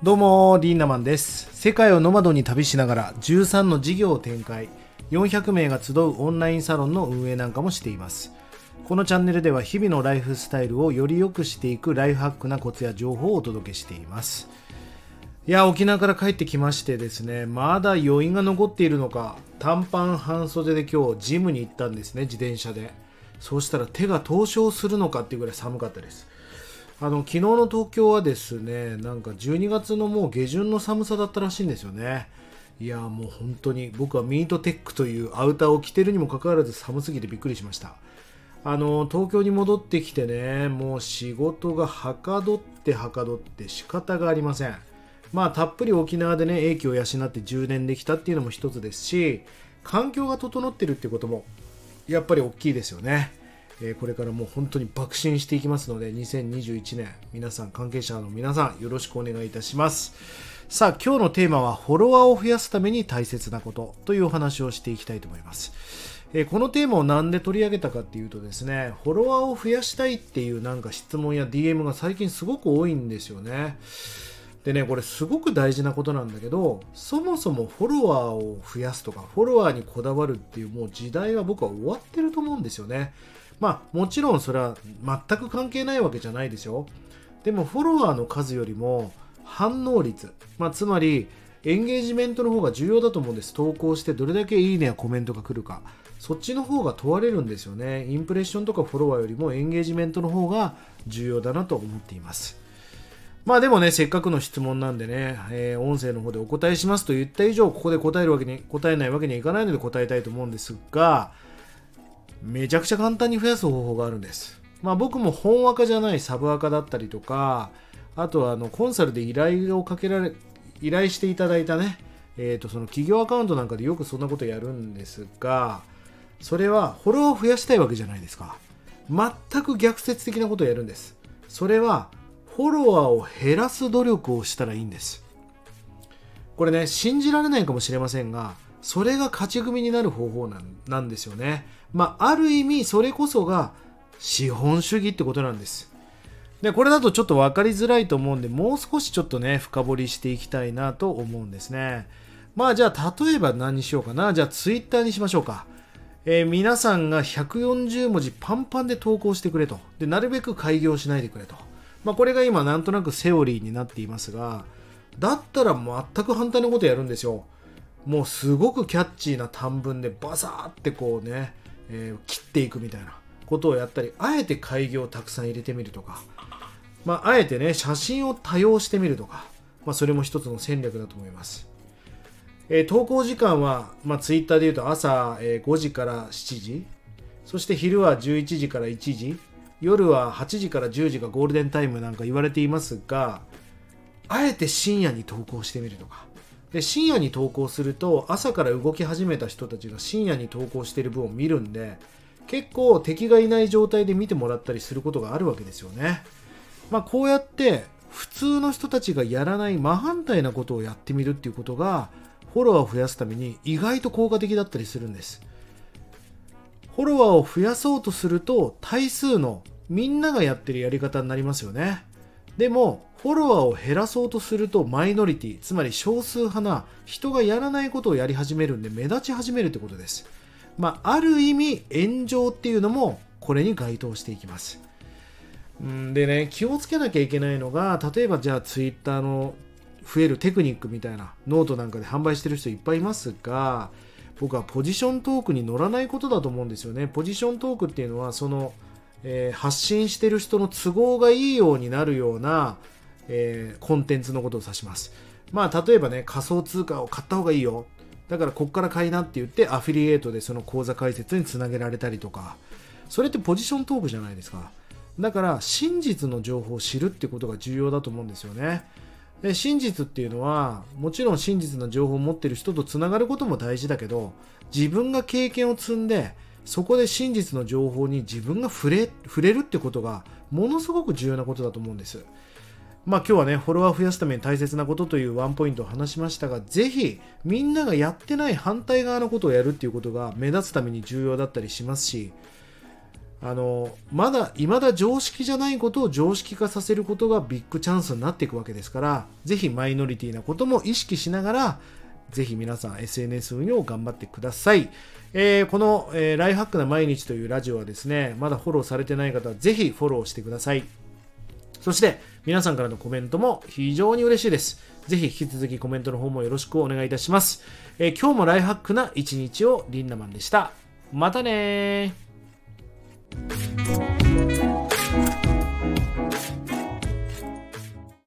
どうもリーナマンです。世界をノマドに旅しながら13の事業を展開。400名が集うオンラインサロンの運営なんかもしています。このチャンネルでは日々のライフスタイルをより良くしていくライフハックなコツや情報をお届けしています。いや沖縄から帰ってきましてですねまだ余韻が残っているのか。短パン半袖で今日ジムに行ったんですね自転車で。そうしたら手が凍傷するのかっていうぐらい寒かったです。あの昨日の東京はですねなんか12月のもう下旬の寒さだったらしいんですよね。いやもう本当に僕はミートテックというアウターを着てるにもかかわらず寒すぎてびっくりしました。あの東京に戻ってきてねもう仕事がはかどってはかどって仕方がありません。まあたっぷり沖縄でね英気を養って充電できたっていうのも一つですし環境が整ってるってこともやっぱり大きいですよね。これからもう本当に爆心していきますので2021年皆さん関係者の皆さんよろしくお願いいたします。さあ今日のテーマはフォロワーを増やすために大切なことというお話をしていきたいと思います。えこのテーマを何で取り上げたかっていうとですねフォロワーを増やしたいっていうなんか質問や DM が最近すごく多いんですよね。でねこれすごく大事なことなんだけどそもそもフォロワーを増やすとかフォロワーにこだわるっていうもう時代は僕は終わってると思うんですよね。まあもちろんそれは全く関係ないわけじゃないですよでもフォロワーの数よりも反応率、まあ、つまりエンゲージメントの方が重要だと思うんです。投稿してどれだけいいねやコメントが来るか。そっちの方が問われるんですよね。インプレッションとかフォロワーよりもエンゲージメントの方が重要だなと思っています。まあでもね、せっかくの質問なんでね、えー、音声の方でお答えしますと言った以上、ここで答えるわけに、答えないわけにはいかないので答えたいと思うんですが、めちゃくちゃ簡単に増やす方法があるんです。まあ僕も本赤じゃないサブ赤だったりとか、あとはあのコンサルで依頼をかけられ、依頼していただいたね、えっ、ー、とその企業アカウントなんかでよくそんなことやるんですが、それはフォロワーを増やしたいわけじゃないですか。全く逆説的なことをやるんです。それはフォロワーを減らす努力をしたらいいんです。これね、信じられないかもしれませんが、それが勝ち組になる方法なんですよね。まあ、ある意味、それこそが資本主義ってことなんです。で、これだとちょっと分かりづらいと思うんで、もう少しちょっとね、深掘りしていきたいなと思うんですね。まあ、じゃあ、例えば何にしようかな。じゃあ、ツイッターにしましょうか。えー、皆さんが140文字パンパンで投稿してくれと。で、なるべく開業しないでくれと。まあ、これが今、なんとなくセオリーになっていますが、だったら全く反対のことやるんですよ。もうすごくキャッチーな短文でバサーってこうね、えー、切っていくみたいなことをやったりあえて開業をたくさん入れてみるとか、まあ、あえてね写真を多用してみるとか、まあ、それも一つの戦略だと思います、えー、投稿時間は、まあ、ツイッターで言うと朝、え、5時から7時。そして昼は11時から1時。夜は8時から10時がゴールデンタイムなんか言われていますがあえて深夜に投稿してみるとか。で深夜に投稿すると朝から動き始めた人たちが深夜に投稿している分を見るんで結構敵がいない状態で見てもらったりすることがあるわけですよね。まあ、こうやって普通の人たちがやらない真反対なことをやってみるっていうことがフォロワーを増やすために意外と効果的だったりするんです。フォロワーを増やそうとすると対数のみんながやってるやり方になりますよね。でもフォロワーを減らそうとするとマイノリティつまり少数派な人がやらないことをやり始めるんで目立ち始めるってことです。まあ、ある意味炎上っていうのもこれに該当していきます。でね気をつけなきゃいけないのが例えばじゃあツイッターの増えるテクニックみたいなノートなんかで販売してる人いっぱいいますが僕はポジショントークに乗らないことだと思うんですよね。ポジショントークっていうのはそのえー、発信してる人の都合がいいようになるような、えー、コンテンツのことを指します。まあ、例えばね、仮想通貨を買った方がいいよ。だからこっから買いなって言ってアフィリエイトでその口座開設につなげられたりとか、それってポジショントークじゃないですか。だから真実の情報を知るってことが重要だと思うんですよね。で真実っていうのはもちろん真実な情報を持ってる人とつながることも大事だけど自分が経験を積んでそこで真実の情報に自分が触れ触れるってことがものすごく重要なことだと思うんです。まあ今日はね、フォロワー増やすために大切なことというワンポイントを話しましたが、ぜひみんながやってない反対側のことをやるっていうことが目立つために重要だったりしますし、あのまだ未だ常識じゃないことを常識化させることがビッグチャンスになっていくわけですからぜひマイノリティなことも意識しながらぜひ皆さん SNS 運用を頑張ってください。えー、この、えー、ライフハックな毎日というラジオはですね、まだフォローされてない方はぜひフォローしてください。そして皆さんからのコメントも非常に嬉しいです。ぜひ引き続きコメントの方もよろしくお願いいたします。えー、今日もライフハックな一日をリンナマンでした。またね。